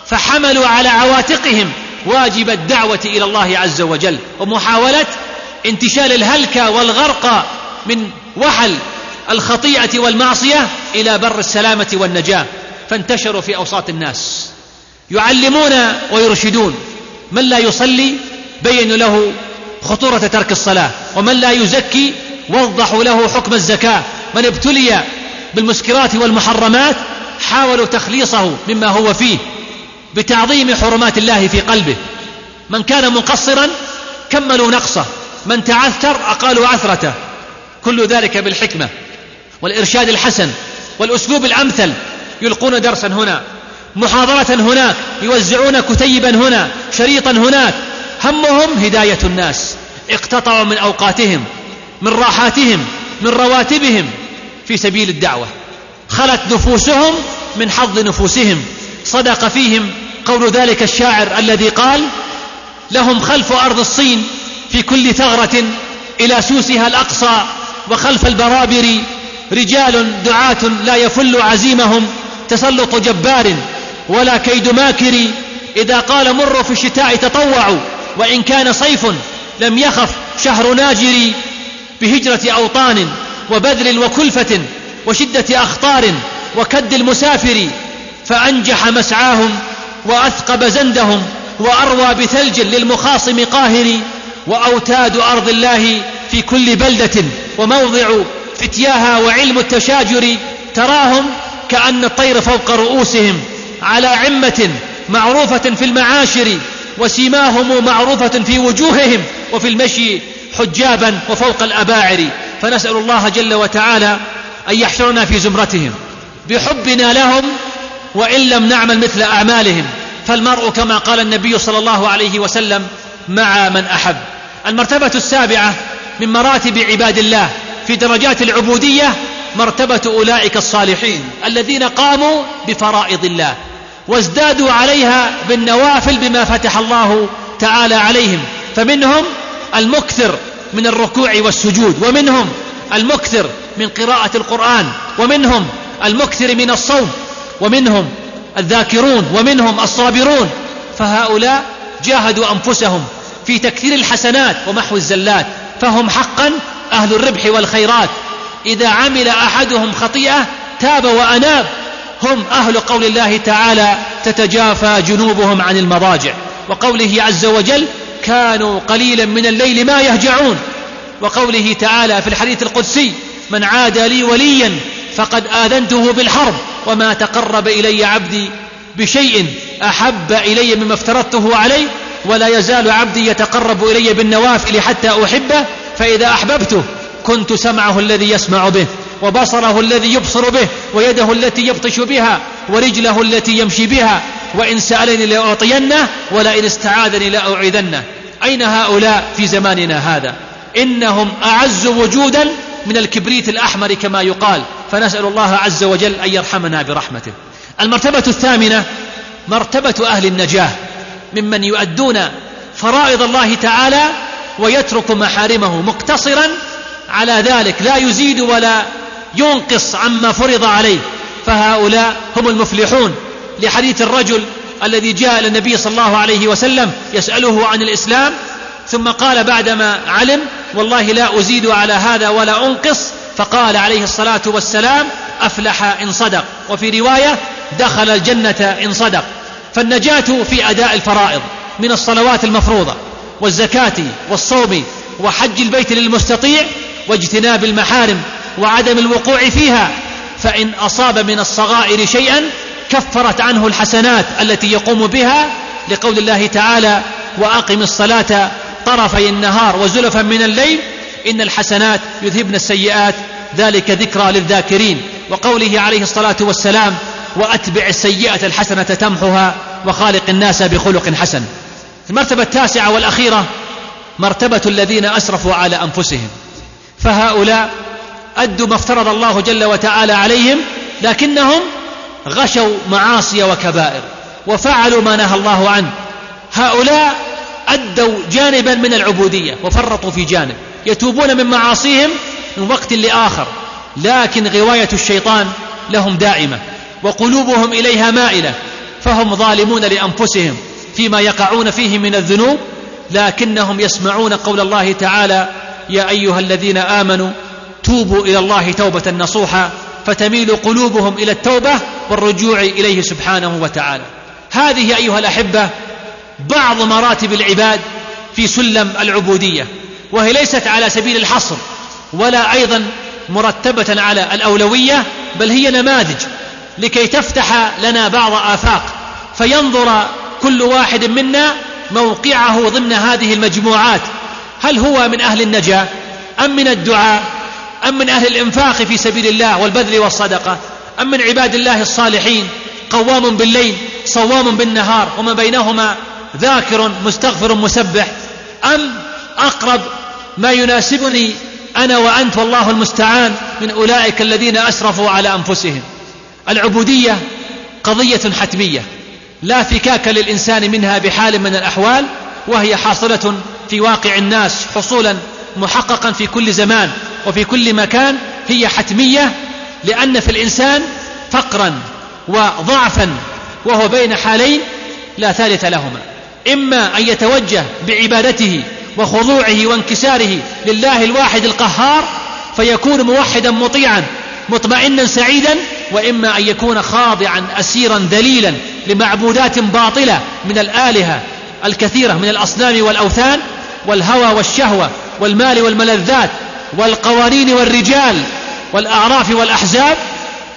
فحملوا على عواتقهم واجب الدعوة إلى الله عز وجل. ومحاولة انتشال الهلكة والغرق من وحل الخطيئة والمعصية إلى بر السلامة والنجاة. فانتشروا في أوساط الناس. يعلمون ويرشدون من لا يصلي بينوا له خطورة ترك الصلاة ومن لا يزكي وضحوا له حكم الزكاة. من ابتلي بالمسكرات والمحرمات حاولوا تخليصه مما هو فيه بتعظيم حرمات الله في قلبه. من كان مقصرا كملوا نقصه من تعثر أقالوا عثرته. كل ذلك بالحكمة والإرشاد الحسن والأسلوب الأمثل. يلقون درسا هنا محاضرة هناك يوزعون كتيبا هنا شريطا هناك. همهم هداية الناس اقتطعوا من أوقاتهم من راحاتهم من رواتبهم. في سبيل الدعوة. خلت نفوسهم من حظ نفوسهم. صدق فيهم قول ذلك الشاعر الذي قال لهم خلف أرض الصين في كل ثغرة إلى سوسها الأقصى وخلف البرابر رجال دعاة لا يفل عزيمهم تسلط جبار ولا كيد ماكر. إذا قال مروا في الشتاء تطوعوا وإن كان صيف لم يخف شهر ناجر. بهجرة أوطان وبذل وكلفة وشدة أخطار وكد المسافر فأنجح مسعاهم وأثقب زندهم وأروى بثلج للمخاصم قاهر وأوتاد أرض الله في كل بلدة وموضع فتياها وعلم التشاجر تراهم كأن الطير فوق رؤوسهم على عمة معروفة في المعاشر وسيماهم معروفة في وجوههم وفي المشي حجابا وفوق الأباعر. فنسأل الله جل وتعالى أن يحشرنا في زمرتهم بحبنا لهم وإن لم نعمل مثل أعمالهم. فالمرء كما قال النبي صلى الله عليه وسلم مع من أحب. المرتبة السابعة من مراتب عباد الله في درجات العبودية مرتبة أولئك الصالحين الذين قاموا بفرائض الله وازدادوا عليها بالنوافل بما فتح الله تعالى عليهم. فمنهم المكثر من الركوع والسجود ومنهم المكثر من قراءة القرآن ومنهم المكثر من الصوم ومنهم الذاكرون ومنهم الصابرون. فهؤلاء جاهدوا أنفسهم في تكثير الحسنات ومحو الزلات فهم حقا أهل الربح والخيرات. إذا عمل أحدهم خطيئة تاب وأناب. هم أهل قول الله تعالى تتجافى جنوبهم عن المضاجع وقوله عز وجل كانوا قليلا من الليل ما يهجعون. وقوله تعالى في الحديث القدسي من عاد لي وليا فقد آذنته بالحرب وما تقرب إلي عبدي بشيء أحب إلي مما افترضته عليه ولا يزال عبدي يتقرب إلي بالنوافل حتى أحبه. فإذا أحببته كنت سمعه الذي يسمع به وبصره الذي يبصر به ويده التي يبطش بها ورجله التي يمشي بها وإن سألني لأعطينه ولئن استعاذني لأعيذنه أين هؤلاء في زماننا هذا؟ إنهم أعز وجودا من الكبريت الأحمر كما يقال. فنسأل الله عز وجل أن يرحمنا برحمته. المرتبة الثامنة مرتبة أهل النجاة ممن يؤدون فرائض الله تعالى ويترك محارمه مقتصرا على ذلك. لا يزيد ولا ينقص عما فرض عليه. فهؤلاء هم المفلحون. لحديث الرجل الذي جاء إلى النبي صلى الله عليه وسلم يسأله عن الإسلام ثم قال بعدما علم والله لا أزيد على هذا ولا أنقص فقال عليه الصلاة والسلام أفلح إن صدق. وفي رواية دخل الجنة إن صدق. فالنجاة في أداء الفرائض من الصلوات المفروضة والزكاة والصوم وحج البيت للمستطيع واجتناب المحارم وعدم الوقوع فيها فإن أصاب من الصغائر شيئا كفرت عنه الحسنات التي يقوم بها لقول الله تعالى وأقم الصلاة طرفي النهار وزلفا من الليل إن الحسنات يذهبن السيئات. ذلك ذكرى للذاكرين. وقوله عليه الصلاة والسلام وأتبع السيئة الحسنة تمحها وخالق الناس بخلق حسن. المرتبة التاسعة والأخيرة مرتبة الذين أسرفوا على أنفسهم. فهؤلاء أدوا ما افترض الله جل وتعالى عليهم لكنهم غشوا معاصي وكبائر وفعلوا ما نهى الله عنه. هؤلاء أدوا جانبا من العبودية وفرطوا في جانب يتوبون من معاصيهم من وقت لآخر. لكن غواية الشيطان لهم دائمة وقلوبهم إليها مائلة فهم ظالمون لأنفسهم فيما يقعون فيه من الذنوب. لكنهم يسمعون قول الله تعالى يا أيها الذين آمنوا توبوا إلى الله توبة نصوحا فتميل قلوبهم إلى التوبة والرجوع إليه سبحانه وتعالى. هذه أيها الأحبة بعض مراتب العباد في سلم العبودية وهي ليست على سبيل الحصر ولا أيضا مرتبة على الأولوية بل هي نماذج لكي تفتح لنا بعض آفاق فينظر كل واحد منا موقعه ضمن هذه المجموعات هل هو من أهل النجاة أم من الدعاء أم من أهل الإنفاق في سبيل الله والبذل والصدقة؟ أم من عباد الله الصالحين قوام بالليل صوام بالنهار وما بينهما ذاكر مستغفر مسبح؟ أم أقرب ما يناسبني أنا وأنت والله المستعان من أولئك الذين أسرفوا على أنفسهم. العبودية قضية حتمية لا فكاك للإنسان منها بحال من الأحوال وهي حاصلة في واقع الناس حصولا محققا في كل زمان. وفي كل مكان هي حتمية لأن في الإنسان فقرا وضعفا وهو بين حالين لا ثالث لهما. إما أن يتوجه بعبادته وخضوعه وانكساره لله الواحد القهار فيكون موحدا مطيعا مطمئنا سعيدا وإما أن يكون خاضعا اسيرا ذليلا لمعبودات باطلة من الآلهة الكثيرة من الأصنام والأوثان والهوى والشهوة والمال والملذات والقوانين والرجال والأعراف والأحزاب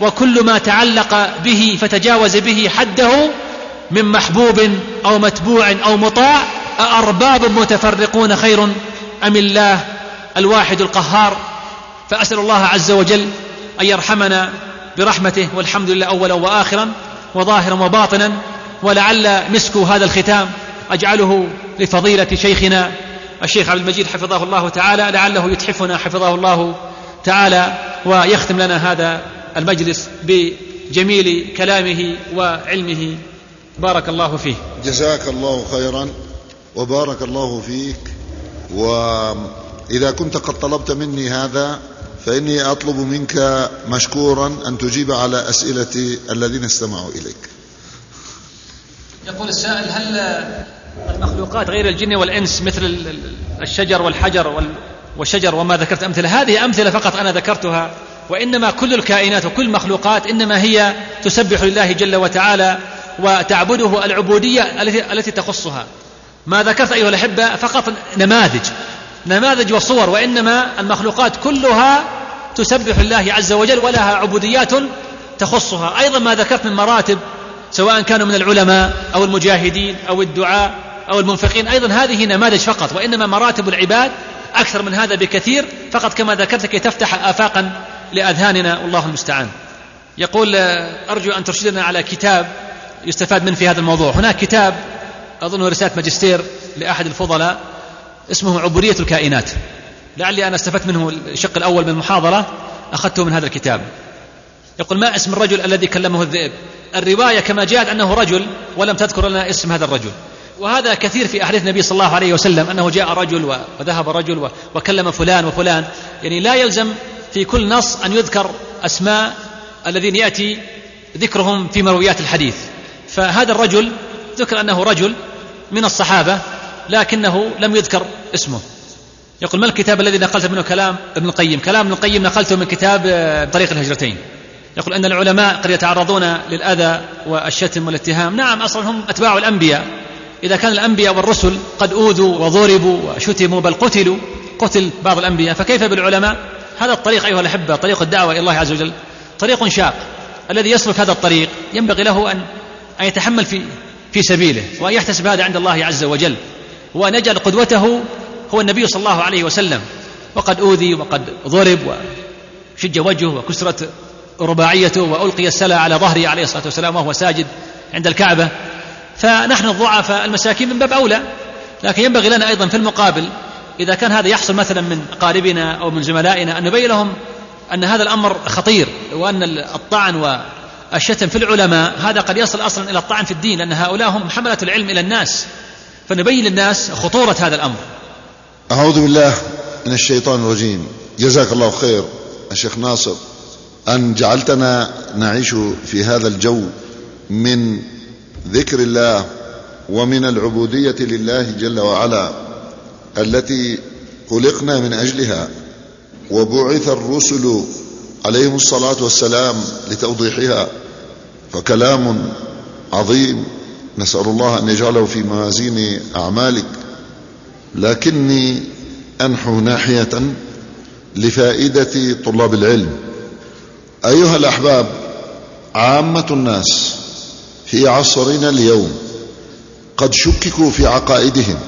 وكل ما تعلق به فتجاوز به حده من محبوب أو متبوع أو مطاع أأرباب متفرقون خير أم الله الواحد القهار؟ فأسأل الله عز وجل أن يرحمنا برحمته والحمد لله أولا وآخرا وظاهرا وباطنا ولعل مسك هذا الختام أجعله لفضيلة شيخنا الشيخ عبد المجيد حفظه الله تعالى لعله يتحفنا حفظه الله تعالى ويختم لنا هذا المجلس بجميل كلامه وعلمه. بارك الله فيه. جزاك الله خيرا وبارك الله فيك. وإذا كنت قد طلبت مني هذا فإني أطلب منك مشكورا أن تجيب على أسئلة الذين استمعوا إليك. يقول السائل هل المخلوقات غير الجن والإنس مثل الشجر والحجر والشجر وما ذكرت أمثلة. هذه أمثلة فقط أنا ذكرتها وإنما كل الكائنات وكل المخلوقات إنما هي تسبح لله جل وتعالى وتعبده العبودية التي تخصها. ما ذكرت أيها الأحبة فقط نماذج نماذج وصور وإنما المخلوقات كلها تسبح الله عز وجل ولها عبوديات تخصها. أيضا ما ذكرت من مراتب سواء كانوا من العلماء أو المجاهدين أو الدعاء. أو المنفقين أيضا هذه نماذج فقط وإنما مراتب العباد أكثر من هذا بكثير فقط كما ذكرت كي تفتح آفاقا لأذهاننا والله المستعان. يقول أرجو أن ترشدنا على كتاب يستفاد منه في هذا الموضوع. هناك كتاب أظنه رسالة ماجستير لأحد الفضلاء اسمه عبودية الكائنات. لعلي أنا استفدت منه الشق الأول من المحاضرة أخذته من هذا الكتاب. يقول ما اسم الرجل الذي كلمه الذئب؟ الرواية كما جاءت أنه رجل ولم تذكر لنا اسم هذا الرجل. وهذا كثير في أحاديث النبي صلى الله عليه وسلم أنه جاء رجل وذهب رجل وكلم فلان وفلان. يعني لا يلزم في كل نص أن يذكر أسماء الذين يأتي ذكرهم في مرويات الحديث. فهذا الرجل ذكر أنه رجل من الصحابة لكنه لم يذكر اسمه. يقول ما الكتاب الذي نقلت منه كلام ابن القيم؟ كلام ابن القيم نقلته من كتاب آه، طريق الهجرتين. يقول أن العلماء قد يتعرضون للأذى والشتم والاتهام. نعم أصلا هم أتباع الأنبياء. إذا كان الأنبياء والرسل قد أوذوا وضربوا وشتموا بل قتلوا قتل بعض الأنبياء فكيف بالعلماء؟ هذا الطريق أيها الأحبة طريق الدعوة إلى الله عز وجل طريق شاق. الذي يسلك هذا الطريق ينبغي له أن أن يتحمل في في سبيله وأن يحتسب هذا عند الله عز وجل وأن يجعل قدوته هو النبي صلى الله عليه وسلم. وقد أوذي وقد ضرب وشج وجهه وكسرت رباعيته وألقي السلا على ظهره عليه الصلاة والسلام وهو ساجد عند الكعبة. فنحن الضعفاء المساكين من باب أولى لكن ينبغي لنا أيضا في المقابل إذا كان هذا يحصل مثلا من أقاربنا أو من زملائنا أن نبين لهم أن هذا الأمر خطير وأن الطعن الشتم في العلماء هذا قد يصل أصلا إلى الطعن في الدين لأن هؤلاء هم حملة العلم إلى الناس. فنبين للناس خطورة هذا الأمر. أعوذ بالله من الشيطان الرجيم. جزاك الله خير الشيخ ناصر. أن جعلتنا نعيش في هذا الجو من ذكر الله ومن العبودية لله جل وعلا التي خلقنا من أجلها وبعث الرسل عليهم الصلاة والسلام لتوضيحها فكلام عظيم. نسأل الله أن يجعله في موازين أعمالك. لكني أنحو ناحية لفائدة طلاب العلم. أيها الأحباب عامة الناس في عصرنا اليوم قد شككوا في عقائدهم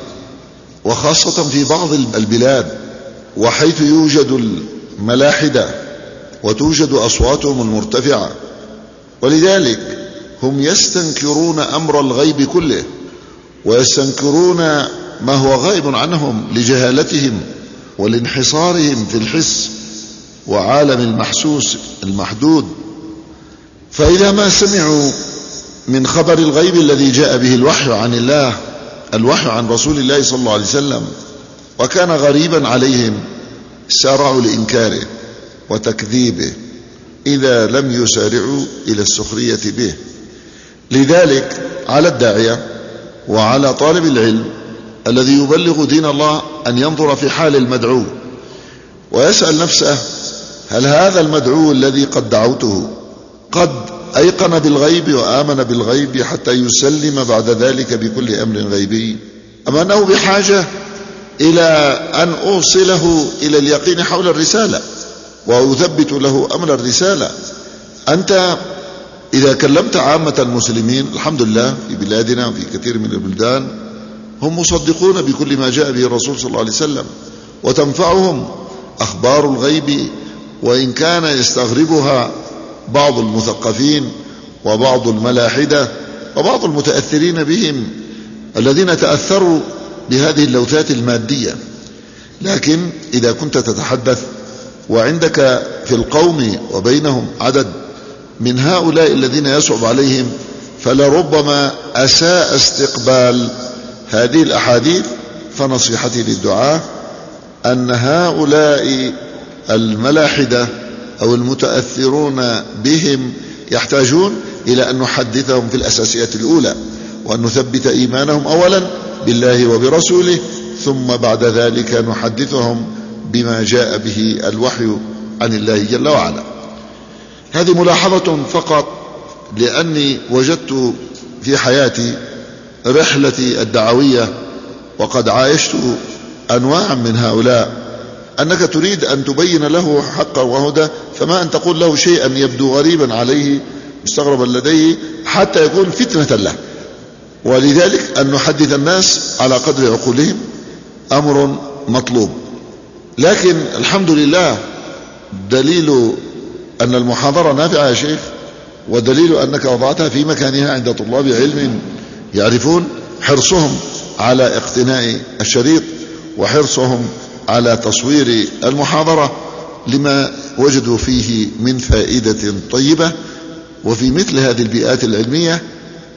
وخاصة في بعض البلاد وحيث يوجد الملاحدة وتوجد أصواتهم المرتفعة ولذلك هم يستنكرون أمر الغيب كله ويستنكرون ما هو غائب عنهم لجهالتهم ولانحصارهم في الحس وعالم المحسوس المحدود. فإذا ما سمعوا من خبر الغيب الذي جاء به الوحي عن الله الوحي عن رسول الله صلى الله عليه وسلم وكان غريبا عليهم سارعوا لإنكاره وتكذيبه إذا لم يسارعوا إلى السخرية به. لذلك على الداعية وعلى طالب العلم الذي يبلغ دين الله أن ينظر في حال المدعو ويسأل نفسه هل هذا المدعو الذي قد دعوته قد أيقن بالغيب وآمن بالغيب حتى يسلم بعد ذلك بكل أمر غيبي. أم أنه بحاجة إلى أن أوصله إلى اليقين حول الرسالة وأثبت له أمر الرسالة. أنت إذا كلمت عامة المسلمين الحمد لله في بلادنا وفي كثير من البلدان هم مصدقون بكل ما جاء به الرسول صلى الله عليه وسلم وتنفعهم أخبار الغيب وإن كان يستغربها بعض المثقفين وبعض الملاحدة وبعض المتأثرين بهم الذين تأثروا بهذه اللوثات المادية. لكن إذا كنت تتحدث وعندك في القوم وبينهم عدد من هؤلاء الذين يصعب عليهم فلربما أساء استقبال هذه الأحاديث فنصيحتي للدعاة أن هؤلاء الملاحدة أو المتأثرون بهم يحتاجون إلى أن نحدثهم في الأساسيات الأولى وأن نثبت إيمانهم أولا بالله وبرسوله ثم بعد ذلك نحدثهم بما جاء به الوحي عن الله جل وعلا. هذه ملاحظة فقط لأني وجدت في حياتي رحلتي الدعوية وقد عايشت أنواع من هؤلاء أنك تريد أن تبين له حقا وهدى فما أن تقول له شيئا يبدو غريبا عليه مستغربا لديه حتى يكون فتنة له. ولذلك أن نحدث الناس على قدر عقولهم أمر مطلوب. لكن الحمد لله دليل أن المحاضرة نافعة يا شيخ ودليل أنك وضعتها في مكانها عند طلاب علم يعرفون حرصهم على اقتناء الشريط وحرصهم على تصوير المحاضرة لما وجدوا فيه من فائدة طيبة وفي مثل هذه البيئات العلمية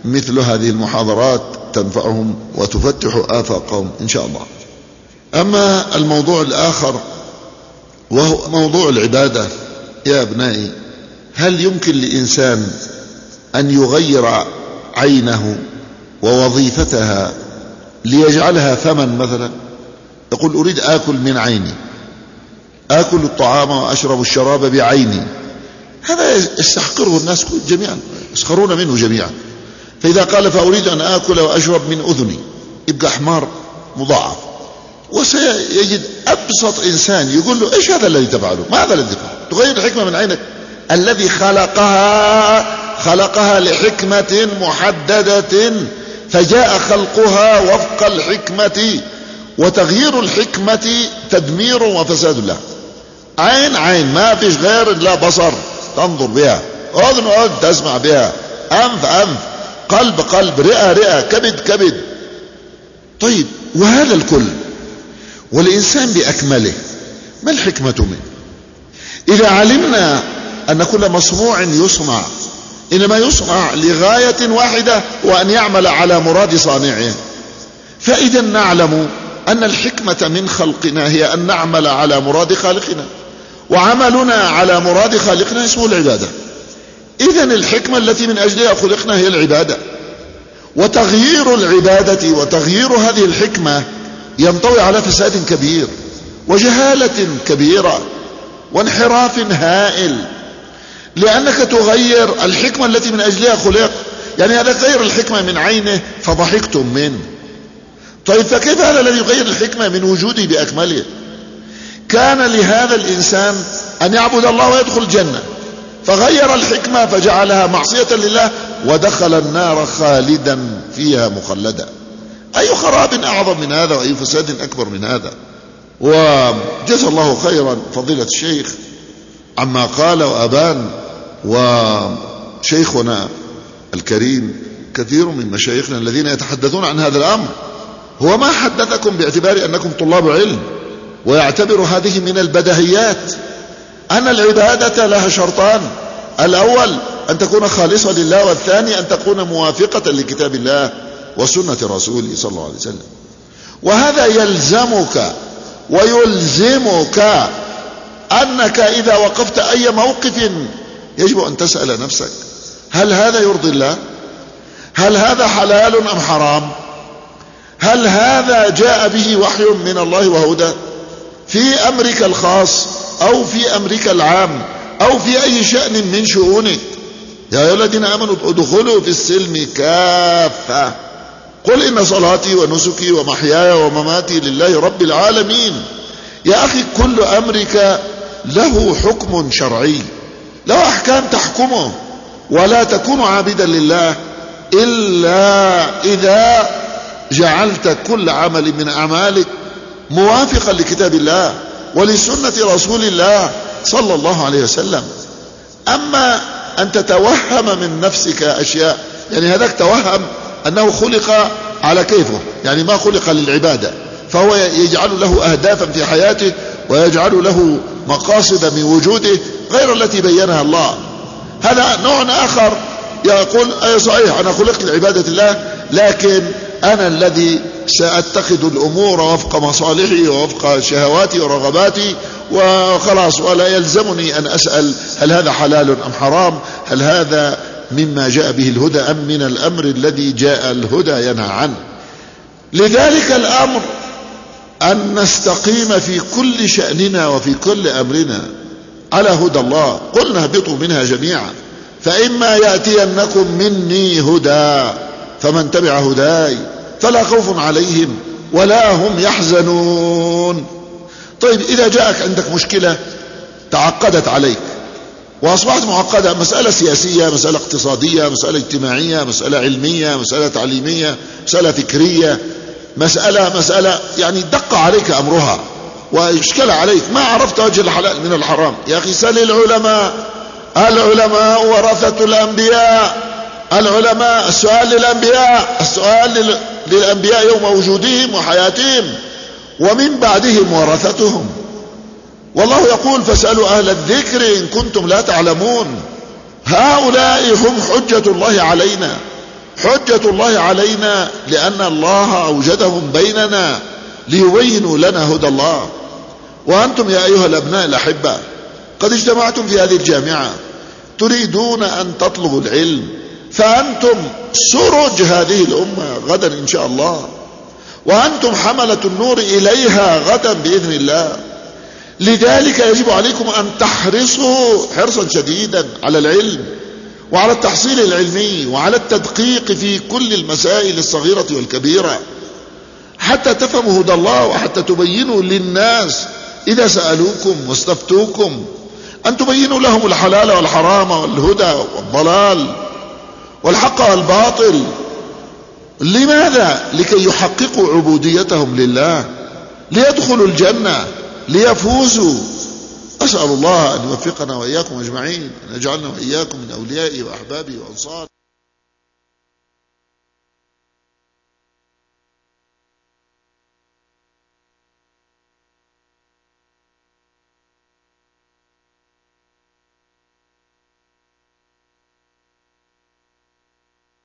مثل هذه المحاضرات تنفعهم وتفتح آفاقهم إن شاء الله. أما الموضوع الآخر وهو موضوع العبادة يا أبنائي هل يمكن لإنسان أن يغير عينه ووظيفتها ليجعلها ثمن مثلا؟ يقول أريد آكل من عيني. آكل الطعام وأشرب الشراب بعيني. هذا يستحقره الناس جميعا. يسخرون منه جميعا. فإذا قال فأريد أن آكل وأشرب من أذني. يبقى حمار مضاعف. وسيجد أبسط إنسان يقول له إيش هذا الذي تفعله؟ ما هذا الذي تفعله؟ تغير الحكمة من عينك. الذي خلقها خلقها لحكمة محددة. فجاء خلقها وفق الحكمة. وتغيير الحكمة تدمير وفساد لها عين عين ما فيش غير لا بصر تنظر بها. أذن أذن تسمع بها. أنف أنف. قلب قلب رئة رئة كبد كبد. طيب وهذا الكل والإنسان بأكمله ما الحكمة منه؟ إذا علمنا أن كل مصنوع يصنع إنما يصنع لغاية واحدة وأن يعمل على مراد صانعه. فإذا نعلم أن الحكمة من خلقنا هي أن نعمل على مراد خالقنا. وعملنا على مراد خالقنا اسمه العبادة. إذا الحكمة التي من أجلها خلقنا هي العبادة. وتغيير العبادة وتغيير هذه الحكمة ينطوي على فساد كبير وجهالة كبيرة وانحراف هائل. لأنك تغير الحكمة التي من أجلها خلق يعني هذا غير الحكمة من عينه فضحكتم منه. طيب فكيف هذا الذي يغير الحكمة من وجوده بأكمله؟ كان لهذا الإنسان أن يعبد الله ويدخل الجنة فغير الحكمة فجعلها معصية لله ودخل النار خالدا فيها مخلدا. أي خراب أعظم من هذا وأي فساد أكبر من هذا؟ وجزا الله خيرا فضيلة الشيخ. عما قال وأبان وشيخنا الكريم كثير من مشايخنا الذين يتحدثون عن هذا الأمر. هو ما حدثكم باعتبار أنكم طلاب علم ويعتبر هذه من البدهيات. أن العبادة لها شرطان. الأول أن تكون خالصة لله والثاني أن تكون موافقة لكتاب الله وسنة رسوله صلى الله عليه وسلم. وهذا يلزمك ويلزمك أنك إذا وقفت أي موقف يجب أن تسأل نفسك هل هذا يرضي الله؟ هل هذا حلال أم حرام؟ هل هذا جاء به وحي من الله وهدى في أمرك الخاص أو في أمرك العام أو في أي شأن من شؤونك يا أيها الذين آمنوا ادخلوا في السلم كافة. قل إن صلاتي ونسكي ومحياي ومماتي لله رب العالمين. يا أخي كل أمرك له حكم شرعي. له أحكام تحكمه. ولا تكون عابدا لله إلا إذا جعلت كل عمل من أعمالك موافقا لكتاب الله ولسنة رسول الله صلى الله عليه وسلم. أما أن تتوهم من نفسك أشياء يعني هذاك توهم أنه خلق على كيفه يعني ما خلق للعبادة فهو يجعل له أهدافا في حياته ويجعل له مقاصد من وجوده غير التي بينها الله. هذا نوع آخر يقول أي صحيح أنا خلقت لعبادة الله لكن أنا الذي سأتخذ الأمور وفق مصالحي ووفق شهواتي ورغباتي وخلاص ولا يلزمني أن أسأل هل هذا حلال أم حرام هل هذا مما جاء به الهدى أم من الأمر الذي جاء الهدى ينهى عنه. لذلك الأمر أن نستقيم في كل شأننا وفي كل أمرنا على هدى الله. قلنا اهبطوا منها جميعا فإما يأتينكم مني هدى. فمن تبع هداي فلا خوف عليهم ولا هم يحزنون. طيب إذا جاءك عندك مشكلة تعقدت عليك وأصبحت معقدة مسألة سياسية مسألة اقتصادية مسألة اجتماعية مسألة علمية مسألة تعليمية مسألة فكرية مسألة مسألة يعني دق عليك أمرها واشكل عليك. ما عرفت وجه الحلال من الحرام؟ يا أخي سل العلماء. العلماء ورثة الأنبياء. العلماء السؤال للأنبياء السؤال للأنبياء يوم وجودهم وحياتهم ومن بعدهم ورثتهم. والله يقول فاسألوا أهل الذكر إن كنتم لا تعلمون. هؤلاء هم حجة الله علينا. حجة الله علينا لأن الله أوجدهم بيننا ليبينوا لنا هدى الله. وأنتم يا أيها الأبناء الأحبة قد اجتمعتم في هذه الجامعة تريدون أن تطلبوا العلم. فأنتم سرج هذه الأمة غدا إن شاء الله. وأنتم حملة النور إليها غدا بإذن الله. لذلك يجب عليكم أن تحرصوا حرصا شديدا على العلم وعلى التحصيل العلمي وعلى التدقيق في كل المسائل الصغيرة والكبيرة. حتى تفهموا هدى الله وحتى تبينوا للناس إذا سألوكم واستفتوكم. أن تبينوا لهم الحلال والحرام والهدى والضلال. والحق والباطل. لماذا؟ لكي يحققوا عبوديتهم لله. ليدخلوا الجنة ليفوزوا. أسأل الله أن يوفقنا وإياكم أجمعين أن يجعلنا وإياكم من أوليائه وأحبابه وأنصاره